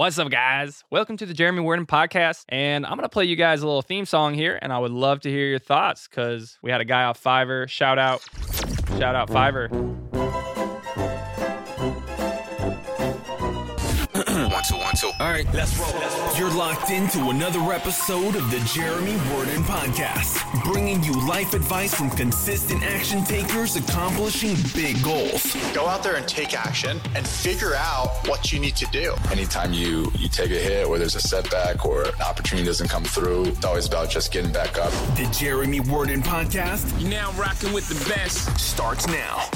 What's up, guys? Welcome to the Jeremy Werden podcast. And I'm going to play you guys a little theme song here. And I would love to hear your thoughts because we had a guy off Fiverr. Shout out. Shout out Fiverr. Two, one, two. All right, let's roll. You're locked into another episode of the Jeremy Werden Podcast, bringing you life advice from consistent action takers accomplishing big goals. Go out there and take action and figure out what you need to do. Anytime you you take a hit or there's a setback or an opportunity doesn't come through, it's always about just getting back up. The Jeremy Werden Podcast You're now rocking with the best. starts now.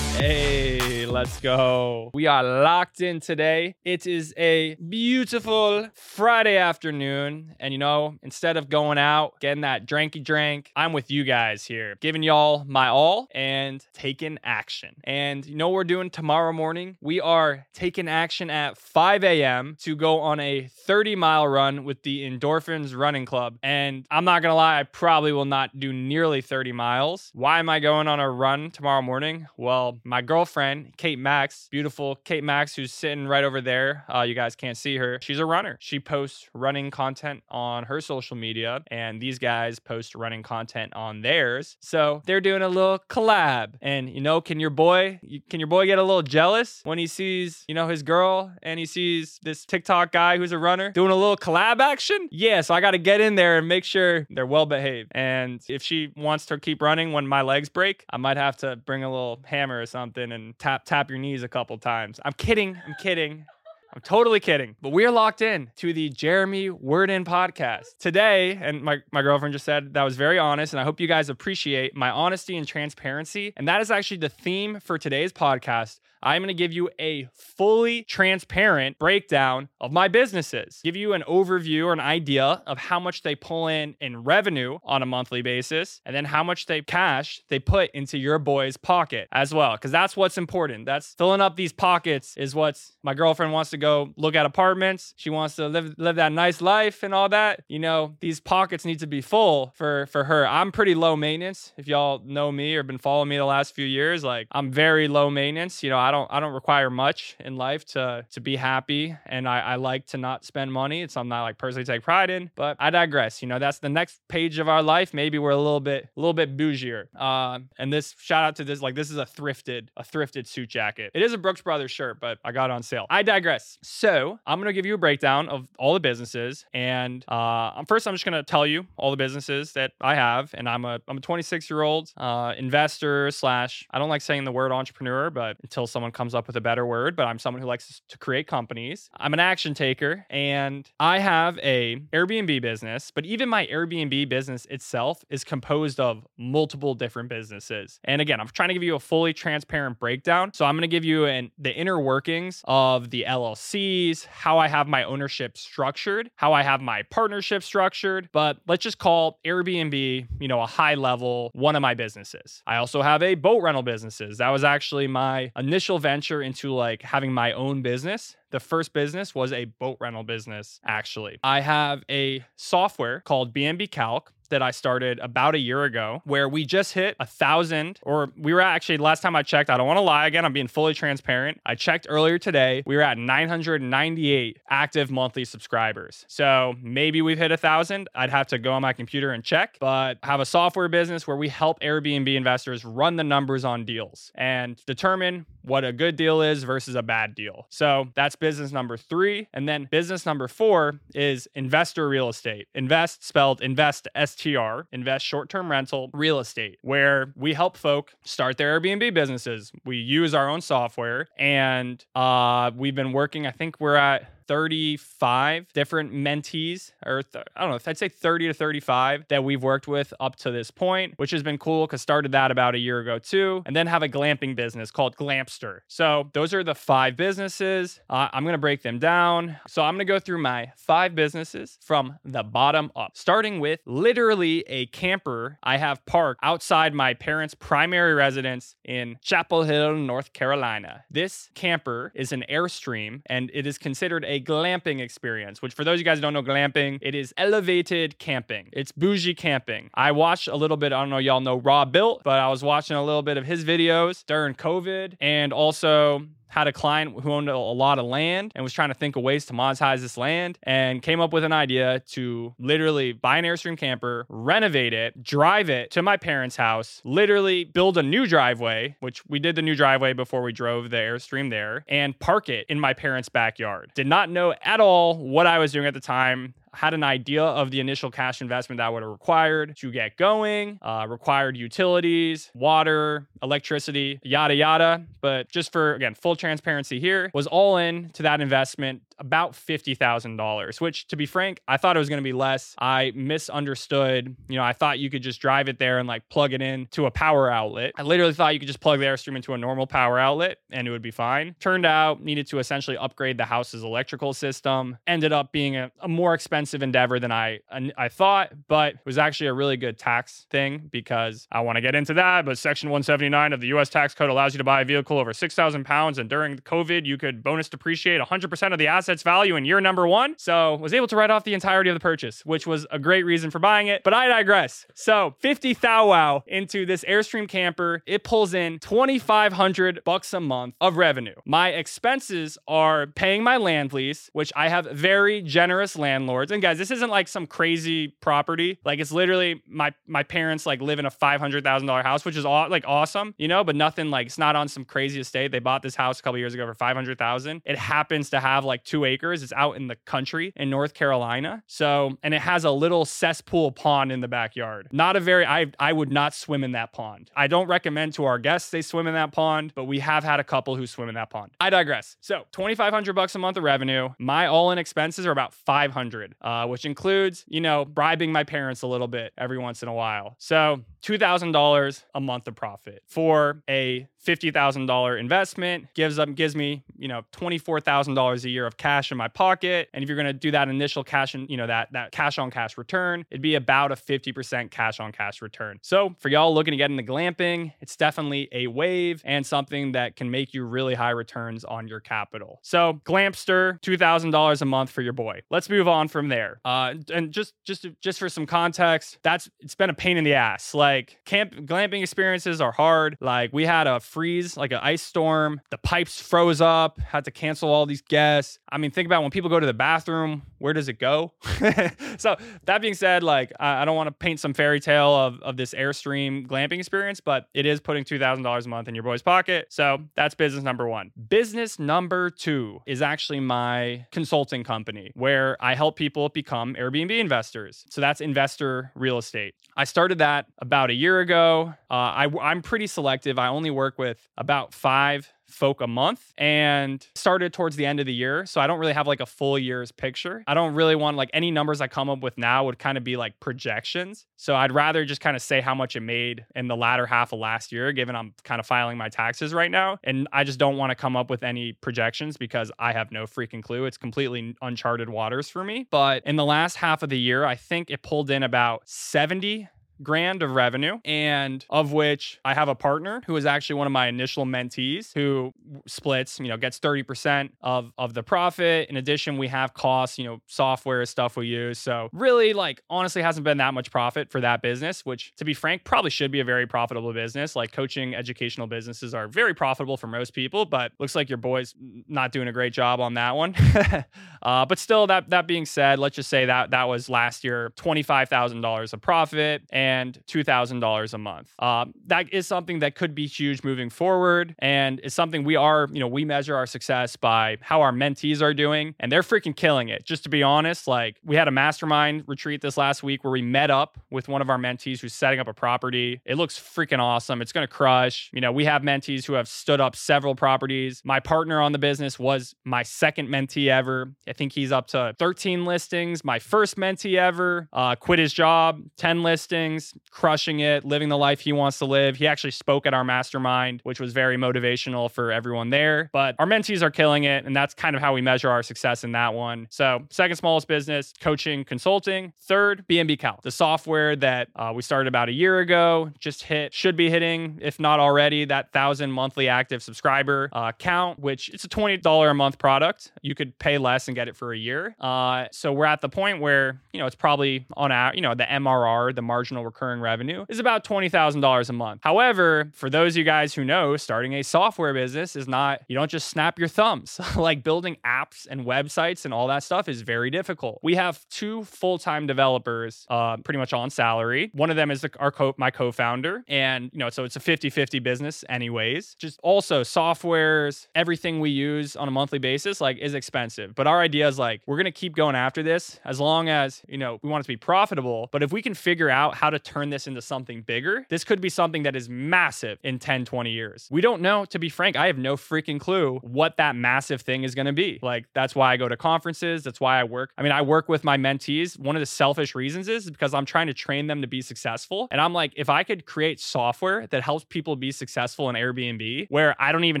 Hey, let's go. We are locked in today. It is a beautiful Friday afternoon. And you know, instead of going out, getting that dranky drank, I'm with you guys here, giving y'all my all and taking action. And you know what we're doing tomorrow morning? We are taking action at 5 a.m. to go on a 30 mile run with the Endorphins Running Club. And I'm not gonna lie, I probably will not do nearly 30 miles. Why am I going on a run tomorrow morning? Well, my girlfriend, Kate Max, beautiful Kate Max, who's sitting right over there. Uh, you guys can't see her. She's a runner. She posts running content on her social media, and these guys post running content on theirs. So they're doing a little collab. And you know, can your boy, can your boy get a little jealous when he sees, you know, his girl and he sees this TikTok guy who's a runner doing a little collab action? Yeah, so I got to get in there and make sure they're well behaved. And if she wants to keep running when my legs break, I might have to bring a little hammer something and tap tap your knees a couple times. I'm kidding. I'm kidding. I'm totally kidding. But we are locked in to the Jeremy Werden podcast today. And my, my girlfriend just said that was very honest. And I hope you guys appreciate my honesty and transparency. And that is actually the theme for today's podcast. I'm going to give you a fully transparent breakdown of my businesses, give you an overview or an idea of how much they pull in in revenue on a monthly basis, and then how much they cash they put into your boy's pocket as well. Because that's what's important. That's filling up these pockets is what my girlfriend wants to go look at apartments. She wants to live live that nice life and all that. You know, these pockets need to be full for for her. I'm pretty low maintenance. If y'all know me or been following me the last few years, like I'm very low maintenance. You know, I don't I don't require much in life to to be happy, and I, I like to not spend money. It's something I like personally take pride in. But I digress. You know, that's the next page of our life. Maybe we're a little bit a little bit bougier. Uh, and this shout out to this like this is a thrifted a thrifted suit jacket. It is a Brooks Brothers shirt, but I got on sale. I digress. So I'm gonna give you a breakdown of all the businesses, and uh, first I'm just gonna tell you all the businesses that I have, and I'm a I'm a 26 year old uh, investor slash I don't like saying the word entrepreneur, but until someone comes up with a better word, but I'm someone who likes to create companies. I'm an action taker, and I have a Airbnb business, but even my Airbnb business itself is composed of multiple different businesses. And again, I'm trying to give you a fully transparent breakdown. So I'm going to give you an, the inner workings of the LLCs, how I have my ownership structured, how I have my partnership structured. But let's just call Airbnb, you know, a high level one of my businesses. I also have a boat rental businesses. That was actually my initial venture into like having my own business. The first business was a boat rental business, actually. I have a software called BNB Calc that I started about a year ago where we just hit a thousand, or we were actually, last time I checked, I don't want to lie again, I'm being fully transparent. I checked earlier today, we were at 998 active monthly subscribers. So maybe we've hit a thousand. I'd have to go on my computer and check, but have a software business where we help Airbnb investors run the numbers on deals and determine what a good deal is versus a bad deal. So that's business number three. And then business number four is investor real estate. Invest spelled invest STR, invest short term rental real estate, where we help folk start their Airbnb businesses. We use our own software and uh, we've been working, I think we're at 35 different mentees, or th- I don't know, I'd say 30 to 35 that we've worked with up to this point, which has been cool because started that about a year ago too. And then have a glamping business called Glampster. So those are the five businesses. Uh, I'm going to break them down. So I'm going to go through my five businesses from the bottom up, starting with literally a camper I have parked outside my parents' primary residence in Chapel Hill, North Carolina. This camper is an Airstream and it is considered a glamping experience, which for those of you guys who don't know glamping, it is elevated camping. It's bougie camping. I watched a little bit, I don't know, y'all know Raw Built, but I was watching a little bit of his videos during COVID and also had a client who owned a, lot of land and was trying to think of ways to monetize this land and came up with an idea to literally buy an Airstream camper, renovate it, drive it to my parents' house, literally build a new driveway, which we did the new driveway before we drove the Airstream there, and park it in my parents' backyard. Did not know at all what I was doing at the time had an idea of the initial cash investment that would have required to get going, uh, required utilities, water, electricity, yada, yada. But just for, again, full transparency here, was all in to that investment about $50,000, which to be frank, I thought it was going to be less. I misunderstood. You know, I thought you could just drive it there and like plug it in to a power outlet. I literally thought you could just plug the Airstream into a normal power outlet and it would be fine. Turned out needed to essentially upgrade the house's electrical system. Ended up being a, a more expensive endeavor than I I thought, but it was actually a really good tax thing because I want to get into that. But Section 179 of the U.S. tax code allows you to buy a vehicle over 6,000 pounds, and during COVID, you could bonus depreciate 100% of the asset's value in year number one. So was able to write off the entirety of the purchase, which was a great reason for buying it. But I digress. So 50 thou wow into this Airstream camper. It pulls in 2,500 bucks a month of revenue. My expenses are paying my land lease, which I have very generous landlords. And guys, this isn't like some crazy property. Like it's literally my my parents like live in a five hundred thousand dollar house, which is all like awesome, you know. But nothing like it's not on some crazy estate. They bought this house a couple years ago for five hundred thousand. It happens to have like two acres. It's out in the country in North Carolina. So and it has a little cesspool pond in the backyard. Not a very I I would not swim in that pond. I don't recommend to our guests they swim in that pond, but we have had a couple who swim in that pond. I digress. So twenty five hundred bucks a month of revenue. My all in expenses are about five hundred, uh, which includes you know bribing my parents a little bit every once in a while. So $2,000 a month of profit for a $50,000 investment gives up gives me, you know, $24,000 a year of cash in my pocket. And if you're going to do that initial cash and, you know, that that cash on cash return, it'd be about a 50% cash on cash return. So, for y'all looking to get into glamping, it's definitely a wave and something that can make you really high returns on your capital. So, Glampster, $2,000 a month for your boy. Let's move on from there. Uh, and just just just for some context, that's it's been a pain in the ass. Like camp glamping experiences are hard. Like we had a freeze, like an ice storm. The pipes froze up, had to cancel all these guests. I mean, think about when people go to the bathroom, where does it go? so, that being said, like, I, I don't want to paint some fairy tale of, of this Airstream glamping experience, but it is putting $2,000 a month in your boy's pocket. So, that's business number one. Business number two is actually my consulting company where I help people become Airbnb investors. So, that's investor real estate. I started that about a year ago. Uh, I, I'm pretty selective. I only work with about five folk a month and started towards the end of the year. So I don't really have like a full year's picture. I don't really want like any numbers I come up with now would kind of be like projections. So I'd rather just kind of say how much it made in the latter half of last year, given I'm kind of filing my taxes right now. And I just don't want to come up with any projections because I have no freaking clue. It's completely uncharted waters for me. But in the last half of the year, I think it pulled in about 70 grand of revenue, and of which I have a partner who is actually one of my initial mentees who splits, you know, gets 30% of, of the profit. In addition, we have costs, you know, software stuff we use. So really like honestly hasn't been that much profit for that business, which to be frank, probably should be a very profitable business. Like coaching educational businesses are very profitable for most people, but looks like your boy's not doing a great job on that one. uh, but still that that being said, let's just say that that was last year $25,000 of profit and $2,000 a month. Uh, that is something that could be huge moving forward. And it's something we are, you know, we measure our success by how our mentees are doing. And they're freaking killing it. Just to be honest, like we had a mastermind retreat this last week where we met up with one of our mentees who's setting up a property. It looks freaking awesome. It's going to crush. You know, we have mentees who have stood up several properties. My partner on the business was my second mentee ever. I think he's up to 13 listings. My first mentee ever uh, quit his job, 10 listings, crushing it, living the life he wants to live. He actually spoke at our mastermind, which was very motivational for everyone there. But our mentees are killing it, and that's kind of how we measure our success in that one. So, second smallest business, coaching, consulting. Third, BNB Calc, the software that uh, we started about a year ago, just hit, should be hitting, if not already, that thousand monthly active subscriber uh, count, which it's a $20 a month product. You could pay less and get get it for a year. Uh, so we're at the point where, you know, it's probably on our, you know, the MRR, the marginal recurring revenue, is about $20,000 a month. However, for those of you guys who know, starting a software business is not, you don't just snap your thumbs. like building apps and websites and all that stuff is very difficult. We have two full time developers uh, pretty much on salary. One of them is the, our co- my co founder. And, you know, so it's a 50 50 business, anyways. Just also softwares, everything we use on a monthly basis, like is expensive. But our idea is like, we're going to keep going after this as long as, you know, we want it to be profitable. But if we can figure out how to turn this into something bigger, this could be something that is massive in 10, 20 years. We don't know, to be frank, I have no freaking clue what that massive thing is going to be. Like, that's why I go to conferences. That's why I work. I mean, I work with my mentees. One of the selfish reasons is because I'm trying to train them to be successful. And I'm like, if I could create software that helps people be successful in Airbnb, where I don't even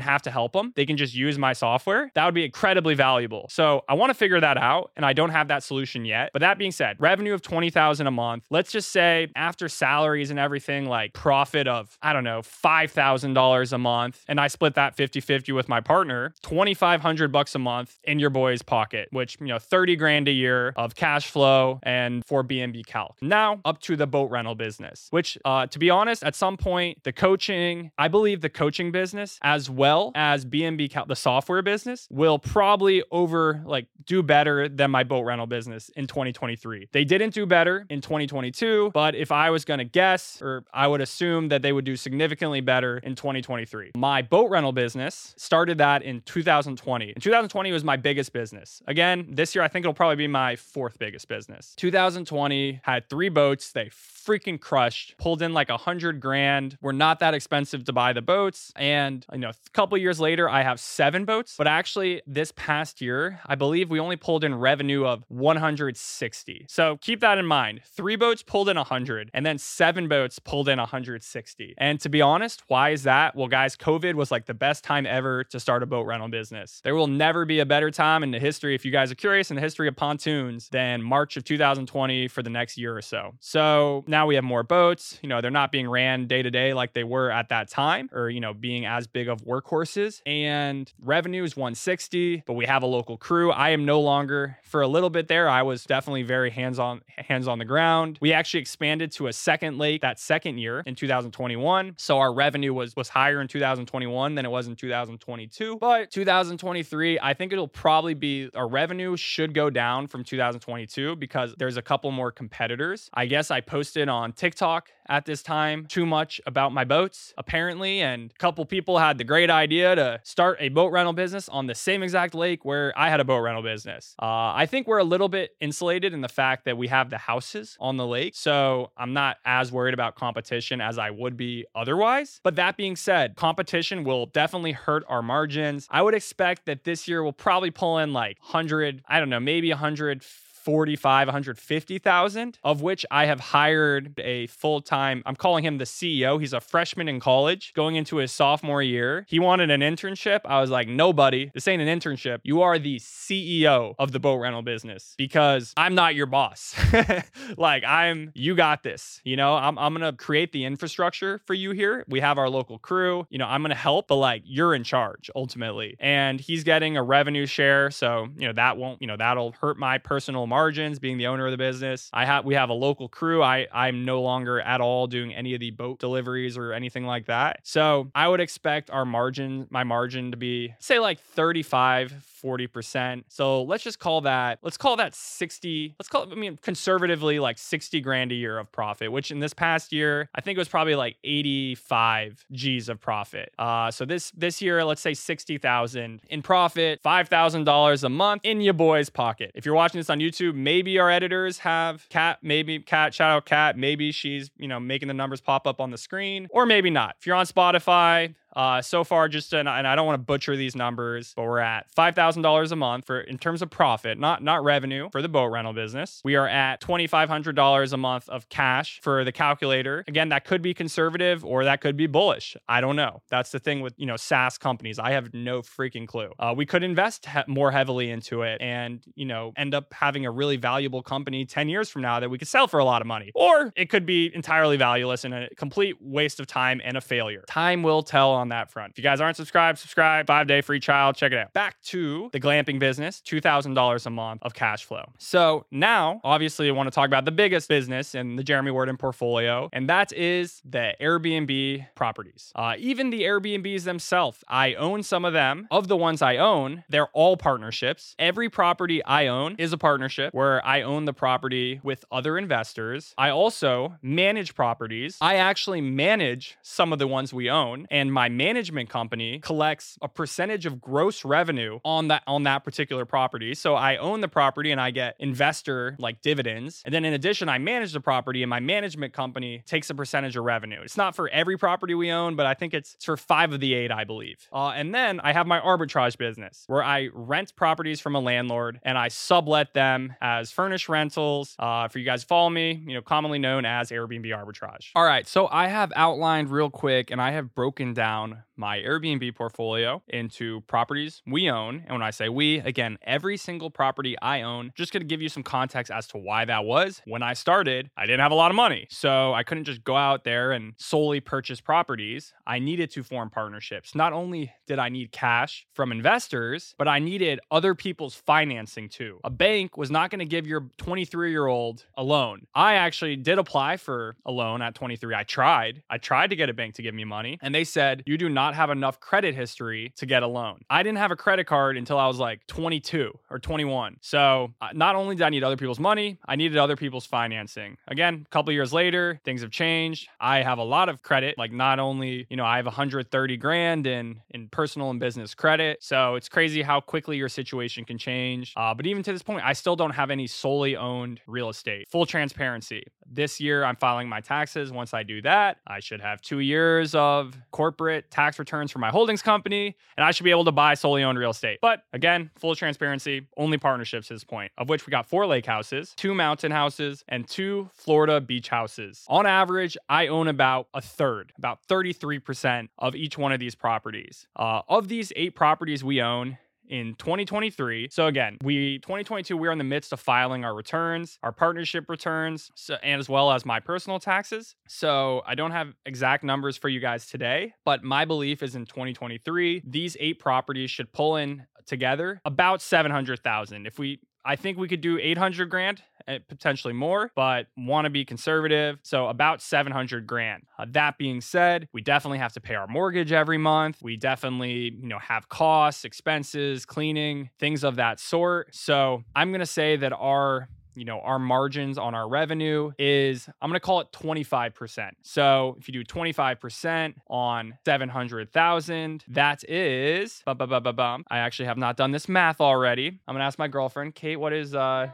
have to help them, they can just use my software, that would be incredibly valuable. So I want to figure that out. And I don't have that solution yet. But that being said, revenue of 20,000 a month. Let's just say after salaries and everything, like profit of, I don't know, $5,000 a month. And I split that 50 50 with my partner, 2,500 bucks a month in your boy's pocket, which, you know, 30 grand a year of cash flow and for BNB Calc. Now up to the boat rental business, which, uh, to be honest, at some point, the coaching, I believe the coaching business as well as BNB Calc, the software business, will probably over like do better than my boat rental business in 2023. They didn't do better in 2022, but if I was going to guess, or I would assume that they would do significantly better in 2023. My boat rental business started that in 2020. And 2020 was my biggest business. Again, this year I think it'll probably be my fourth biggest business. 2020 had three boats. They freaking crushed. Pulled in like a hundred grand. We're not that expensive to buy the boats. And you know, a couple years later, I have seven boats. But actually, this past year, I believe we only pulled in revenue of 160. So keep that in mind. Three boats pulled in 100, and then seven boats pulled in 160. And to be honest, why is that? Well, guys, COVID was like the best time ever to start a boat rental business. There will never be a better time in the history, if you guys are curious, in the history of pontoons than March of 2020 for the next year or so. So now we have more boats. You know, they're not being ran day to day like they were at that time or, you know, being as big of workhorses. And revenue is 160, but we have a local crew. I am no longer for a little bit there. I was definitely very hands on hands on the ground. We actually expanded to a second lake that second year in 2021. So our revenue was was higher in 2021 than it was in 2022. But 2023, I think it'll probably be our revenue should go down from 2022 because there's a couple more competitors. I guess I posted on TikTok at this time too much about my boats, apparently. And a couple people had the great idea to start a boat rental business on the same exact lake where I had a boat rental business. Uh, I think we're a little bit insulated in the fact that we have the houses on the lake. So I'm not as worried about competition as I would be otherwise. But that being said, competition will definitely hurt our margins. I would expect that this year we'll probably pull in like 100, I don't know, maybe 100 145, 150,000, of which I have hired a full time, I'm calling him the CEO. He's a freshman in college going into his sophomore year. He wanted an internship. I was like, nobody, this ain't an internship. You are the CEO of the boat rental business because I'm not your boss. like, I'm, you got this. You know, I'm, I'm going to create the infrastructure for you here. We have our local crew. You know, I'm going to help, but like, you're in charge ultimately. And he's getting a revenue share. So, you know, that won't, you know, that'll hurt my personal margins being the owner of the business. I have we have a local crew. I I'm no longer at all doing any of the boat deliveries or anything like that. So I would expect our margin, my margin to be say like 35 40%. So let's just call that, let's call that 60, let's call it, I mean, conservatively like 60 grand a year of profit, which in this past year, I think it was probably like 85 G's of profit. Uh, so this, this year, let's say 60,000 in profit, $5,000 a month in your boy's pocket. If you're watching this on YouTube, maybe our editors have Cat, maybe Cat, shout out Cat, maybe she's, you know, making the numbers pop up on the screen, or maybe not. If you're on Spotify, uh, so far, just and I don't want to butcher these numbers, but we're at five thousand dollars a month for in terms of profit, not not revenue for the boat rental business. We are at twenty five hundred dollars a month of cash for the calculator. Again, that could be conservative or that could be bullish. I don't know. That's the thing with you know SaaS companies. I have no freaking clue. Uh, we could invest he- more heavily into it and you know end up having a really valuable company ten years from now that we could sell for a lot of money, or it could be entirely valueless and a complete waste of time and a failure. Time will tell on that front. If you guys aren't subscribed, subscribe. Five day free trial. Check it out. Back to the glamping business, $2,000 a month of cash flow. So now, obviously, I want to talk about the biggest business in the Jeremy Werden portfolio, and that is the Airbnb properties. Uh, even the Airbnbs themselves, I own some of them. Of the ones I own, they're all partnerships. Every property I own is a partnership where I own the property with other investors. I also manage properties. I actually manage some of the ones we own, and my management company collects a percentage of gross revenue on that on that particular property. So I own the property and I get investor like dividends. And then in addition, I manage the property and my management company takes a percentage of revenue. It's not for every property we own, but I think it's, it's for five of the eight, I believe. Uh, and then I have my arbitrage business where I rent properties from a landlord and I sublet them as furnished rentals. Uh, for you guys follow me, you know, commonly known as Airbnb arbitrage. All right, so I have outlined real quick and I have broken down down my Airbnb portfolio into properties we own. And when I say we, again, every single property I own, just gonna give you some context as to why that was. When I started, I didn't have a lot of money. So I couldn't just go out there and solely purchase properties. I needed to form partnerships. Not only did I need cash from investors, but I needed other people's financing too. A bank was not gonna give your 23 year old a loan. I actually did apply for a loan at 23. I tried. I tried to get a bank to give me money, and they said, you do not have enough credit history to get a loan. I didn't have a credit card until I was like 22 or 21. So uh, not only did I need other people's money, I needed other people's financing. Again, a couple years later, things have changed. I have a lot of credit, like not only, you know, I have 130 grand in in personal and business credit. So it's crazy how quickly your situation can change. Uh, but even to this point, I still don't have any solely owned real estate. Full transparency. This year, I'm filing my taxes. Once I do that, I should have two years of corporate tax returns for my holdings company, and I should be able to buy solely owned real estate. But again, full transparency, only partnerships at this point, of which we got four lake houses, two mountain houses, and two Florida beach houses. On average, I own about a third, about 33% of each one of these properties. Uh, of these eight properties we own, in 2023. So again, we 2022 we're in the midst of filing our returns, our partnership returns, so, and as well as my personal taxes. So I don't have exact numbers for you guys today, but my belief is in 2023 these eight properties should pull in together about 700,000. If we I think we could do 800 grand, potentially more, but want to be conservative. So about 700 grand. Uh, that being said, we definitely have to pay our mortgage every month. We definitely, you know, have costs, expenses, cleaning, things of that sort. So I'm going to say that our you know, our margins on our revenue is, I'm going to call it 25%. So if you do 25% on 700,000, that is, bum, bum, bum. I actually have not done this math already. I'm going to ask my girlfriend, Kate, what is, uh,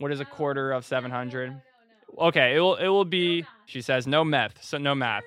what is a quarter of 700? Okay, it will, it will be, she says, no meth. So no math.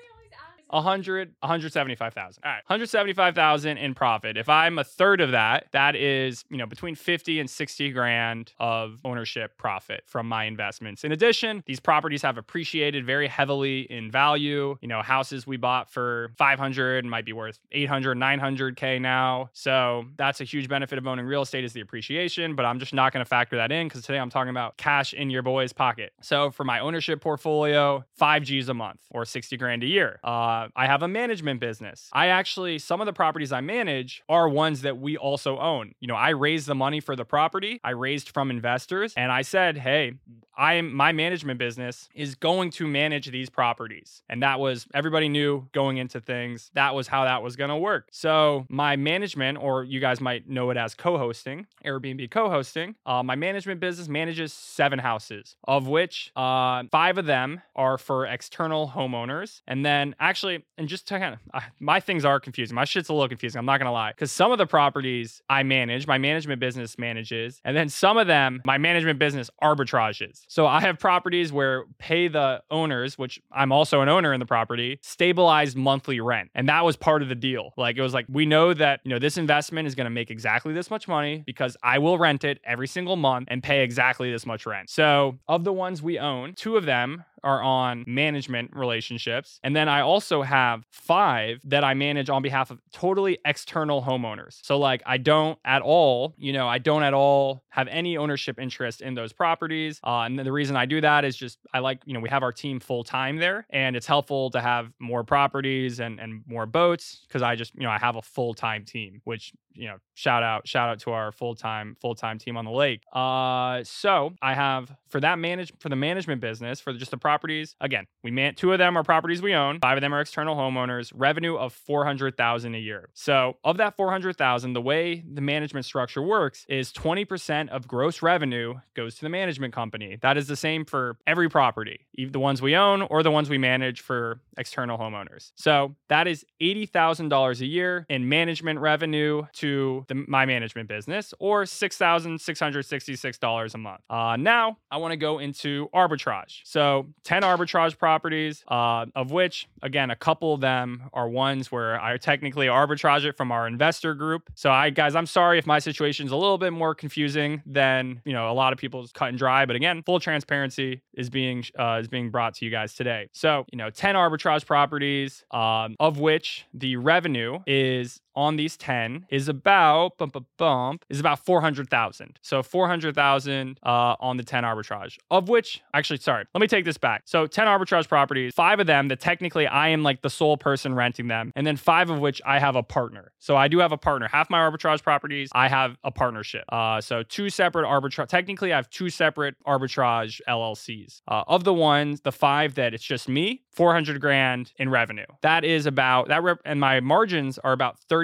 100 175,000. All right, 175,000 in profit. If I'm a third of that, that is, you know, between 50 and 60 grand of ownership profit from my investments. In addition, these properties have appreciated very heavily in value. You know, houses we bought for 500 might be worth 800, 900k now. So, that's a huge benefit of owning real estate is the appreciation, but I'm just not going to factor that in cuz today I'm talking about cash in your boy's pocket. So, for my ownership portfolio, 5 Gs a month or 60 grand a year. Uh I have a management business. I actually, some of the properties I manage are ones that we also own. You know, I raised the money for the property, I raised from investors, and I said, hey, I am my management business is going to manage these properties. And that was everybody knew going into things. That was how that was going to work. So my management, or you guys might know it as co-hosting, Airbnb co-hosting, uh, my management business manages seven houses, of which uh, five of them are for external homeowners. And then actually, and just to kind of, uh, my things are confusing. My shit's a little confusing. I'm not going to lie. Because some of the properties I manage, my management business manages. And then some of them, my management business arbitrages. So I have properties where pay the owners, which I'm also an owner in the property, stabilized monthly rent. And that was part of the deal. Like it was like, we know that, you know, this investment is going to make exactly this much money because I will rent it every single month and pay exactly this much rent. So of the ones we own, two of them are on management relationships. And then I also have five that I manage on behalf of totally external homeowners. So, like, I don't at all, you know, I don't at all have any ownership interest in those properties. Uh, and the reason I do that is just I like, you know, we have our team full time there and it's helpful to have more properties and, and more boats because I just, you know, I have a full time team, which, you know, shout out, shout out to our full time, full time team on the lake. Uh, so I have for that manage for the management business for just the properties. Again, we man two of them are properties we own, five of them are external homeowners. Revenue of four hundred thousand a year. So of that four hundred thousand, the way the management structure works is twenty percent of gross revenue goes to the management company. That is the same for every property, the ones we own or the ones we manage for external homeowners. So that is eighty thousand dollars a year in management revenue to the, my management business, or six thousand six hundred sixty-six dollars a month. Uh, now I want to go into arbitrage. So ten arbitrage properties, uh, of which again a couple of them are ones where I technically arbitrage it from our investor group. So I guys, I'm sorry if my situation is a little bit more confusing than you know a lot of people's cut and dry. But again, full transparency is being uh, is being brought to you guys today. So you know, ten arbitrage properties, um, of which the revenue is on these 10 is about bump, bump, is about 400,000. So 400,000 uh, on the 10 arbitrage, of which actually, sorry, let me take this back. So 10 arbitrage properties, five of them that technically I am like the sole person renting them, and then five of which I have a partner. So I do have a partner. Half my arbitrage properties, I have a partnership. Uh, so two separate arbitrage. Technically, I have two separate arbitrage LLCs. Uh, of the ones, the five that it's just me, 400 grand in revenue. That is about that, rep- and my margins are about 30%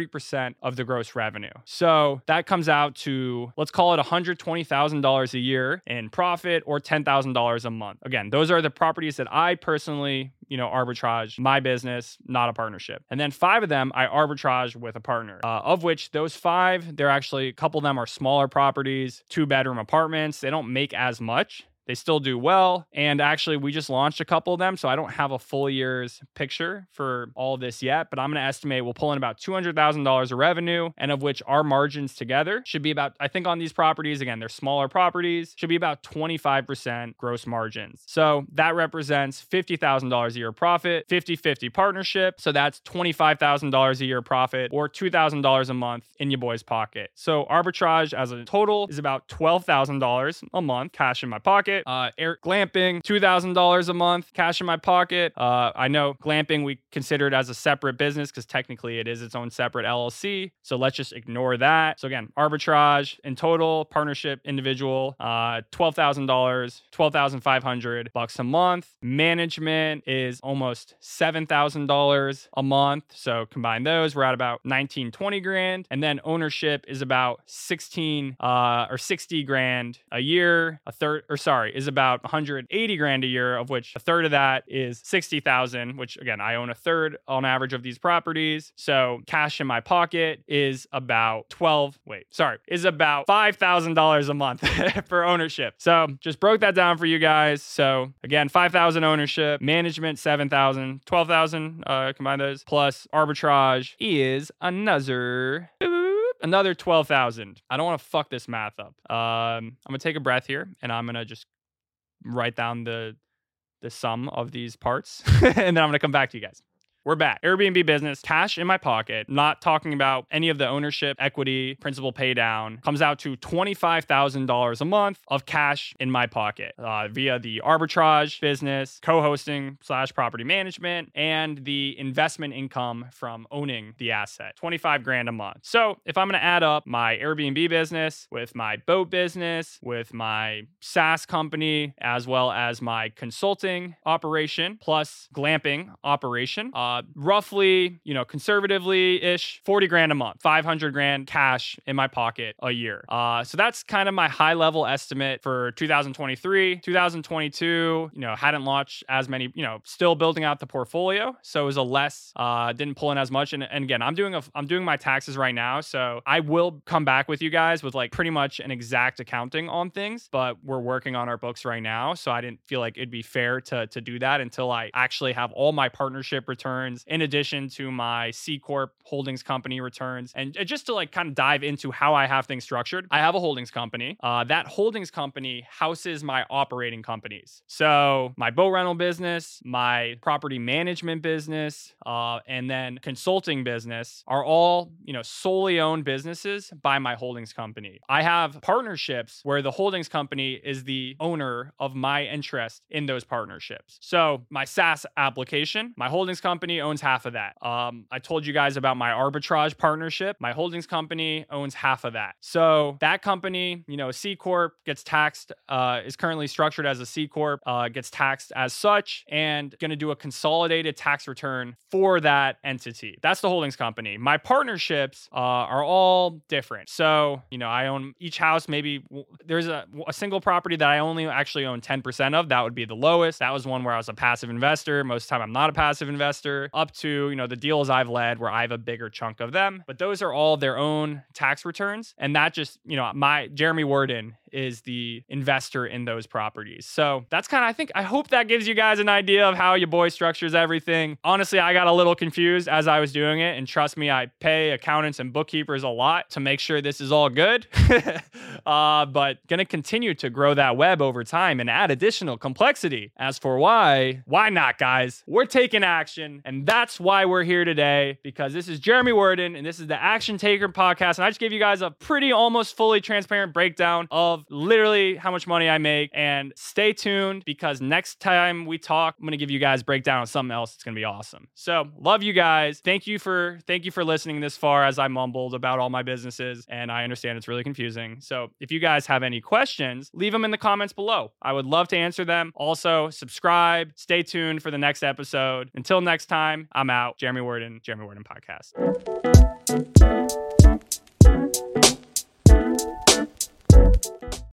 of the gross revenue. So that comes out to let's call it $120,000 a year in profit or $10,000 a month. Again, those are the properties that I personally you know, arbitrage my business, not a partnership. And then five of them I arbitrage with a partner, uh, of which those five, they're actually a couple of them are smaller properties, two bedroom apartments. They don't make as much. They still do well. And actually, we just launched a couple of them. So I don't have a full year's picture for all this yet, but I'm going to estimate we'll pull in about $200,000 of revenue, and of which our margins together should be about, I think on these properties, again, they're smaller properties, should be about 25% gross margins. So that represents $50,000 a year profit, 50 50 partnership. So that's $25,000 a year profit or $2,000 a month in your boy's pocket. So arbitrage as a total is about $12,000 a month cash in my pocket. Uh, air glamping, $2,000 a month cash in my pocket. Uh, I know glamping we consider it as a separate business because technically it is its own separate LLC. So let's just ignore that. So again, arbitrage in total, partnership, individual, uh, $12,000, 12,500 bucks a month. Management is almost $7,000 a month. So combine those, we're at about 19, 20 grand. And then ownership is about 16 uh, or 60 grand a year. A third, or sorry, is about 180 grand a year, of which a third of that is 60,000, which again, I own a third on average of these properties. So cash in my pocket is about 12, wait, sorry, is about $5,000 a month for ownership. So just broke that down for you guys. So again, 5,000 ownership, management 7,000, 12,000, uh, combine those, plus arbitrage is another another 12,000. I don't want to fuck this math up. Um, I'm going to take a breath here and I'm going to just write down the the sum of these parts and then I'm going to come back to you guys. We're back. Airbnb business, cash in my pocket, not talking about any of the ownership, equity, principal pay down, comes out to $25,000 a month of cash in my pocket uh, via the arbitrage business, co hosting slash property management, and the investment income from owning the asset 25 grand a month. So if I'm going to add up my Airbnb business with my boat business, with my SaaS company, as well as my consulting operation plus glamping operation, uh, roughly, you know, conservatively ish, 40 grand a month, 500 grand cash in my pocket a year. Uh, so that's kind of my high level estimate for 2023. 2022, you know, hadn't launched as many, you know, still building out the portfolio. So it was a less, uh, didn't pull in as much. And, and again, I'm doing a, I'm doing my taxes right now. So I will come back with you guys with like pretty much an exact accounting on things, but we're working on our books right now. So I didn't feel like it'd be fair to, to do that until I actually have all my partnership returns returns in addition to my C Corp holdings company returns. And uh, just to like kind of dive into how I have things structured, I have a holdings company. Uh, that holdings company houses my operating companies. So my boat rental business, my property management business, uh, and then consulting business are all, you know, solely owned businesses by my holdings company. I have partnerships where the holdings company is the owner of my interest in those partnerships. So my SaaS application, my holdings company owns half of that. Um, I told you guys about my arbitrage partnership. My holdings company owns half of that. So that company, you know, C corp gets taxed. Uh, is currently structured as a C corp, uh, gets taxed as such, and going to do a consolidated tax return for that entity. That's the holdings company. My partnerships uh, are all different. So you know, I own each house. Maybe there's a, a single property that I only actually own 10% of. That would be the lowest. That was one where I was a passive investor. Most of the time, I'm not a passive investor. Up to you know the deals I've led where I have a bigger chunk of them. But those are all their own tax returns, and that just you know my Jeremy Werden is the investor in those properties. So that's kind of, I think, I hope that gives you guys an idea of how your boy structures everything. Honestly, I got a little confused as I was doing it. And trust me, I pay accountants and bookkeepers a lot to make sure this is all good. uh, but gonna continue to grow that web over time and add additional complexity. As for why, why not, guys? We're taking action. And that's why we're here today because this is Jeremy Werden and this is the Action Taker podcast. And I just gave you guys a pretty almost fully transparent breakdown of of literally how much money I make. And stay tuned because next time we talk, I'm gonna give you guys a breakdown on something else. It's gonna be awesome. So love you guys. Thank you for thank you for listening this far as I mumbled about all my businesses. And I understand it's really confusing. So if you guys have any questions, leave them in the comments below. I would love to answer them. Also, subscribe. Stay tuned for the next episode. Until next time, I'm out. Jeremy Werden, Jeremy Werden Podcast.